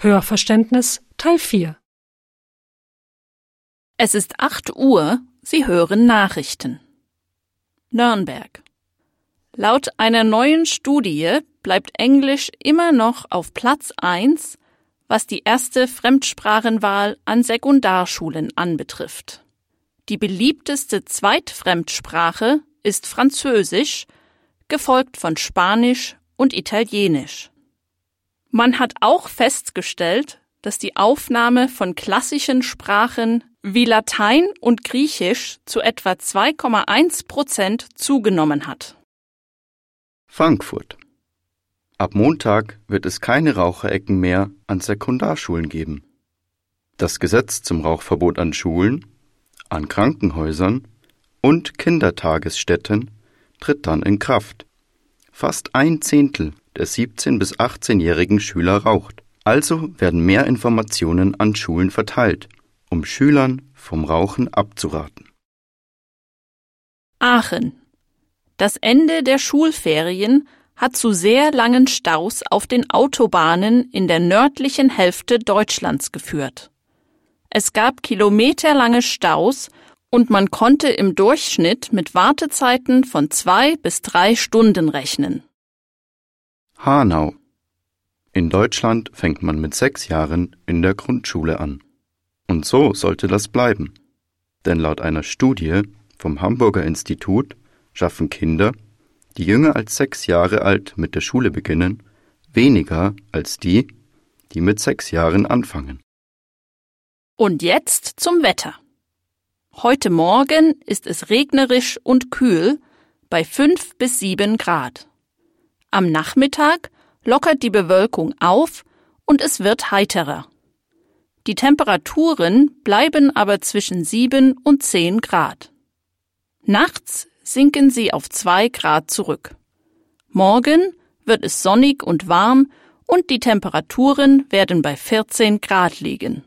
Hörverständnis Teil 4 Es ist acht Uhr, Sie hören Nachrichten. Nürnberg. Laut einer neuen Studie bleibt Englisch immer noch auf Platz 1, was die erste Fremdsprachenwahl an Sekundarschulen anbetrifft. Die beliebteste Zweitfremdsprache ist Französisch, gefolgt von Spanisch und Italienisch. Man hat auch festgestellt, dass die Aufnahme von klassischen Sprachen wie Latein und Griechisch zu etwa 2,1 Prozent zugenommen hat. Frankfurt. Ab Montag wird es keine Raucherecken mehr an Sekundarschulen geben. Das Gesetz zum Rauchverbot an Schulen, an Krankenhäusern und Kindertagesstätten tritt dann in Kraft. Fast ein Zehntel der 17- bis 18-jährigen Schüler raucht. Also werden mehr Informationen an Schulen verteilt, um Schülern vom Rauchen abzuraten. Aachen. Das Ende der Schulferien hat zu sehr langen Staus auf den Autobahnen in der nördlichen Hälfte Deutschlands geführt. Es gab kilometerlange Staus und man konnte im Durchschnitt mit Wartezeiten von zwei bis drei Stunden rechnen. Hanau. In Deutschland fängt man mit sechs Jahren in der Grundschule an. Und so sollte das bleiben. Denn laut einer Studie vom Hamburger Institut schaffen Kinder, die jünger als sechs Jahre alt mit der Schule beginnen, weniger als die, die mit sechs Jahren anfangen. Und jetzt zum Wetter. Heute Morgen ist es regnerisch und kühl bei fünf bis sieben Grad. Am Nachmittag lockert die Bewölkung auf und es wird heiterer. Die Temperaturen bleiben aber zwischen sieben und zehn Grad. Nachts sinken sie auf zwei Grad zurück. Morgen wird es sonnig und warm und die Temperaturen werden bei 14 Grad liegen.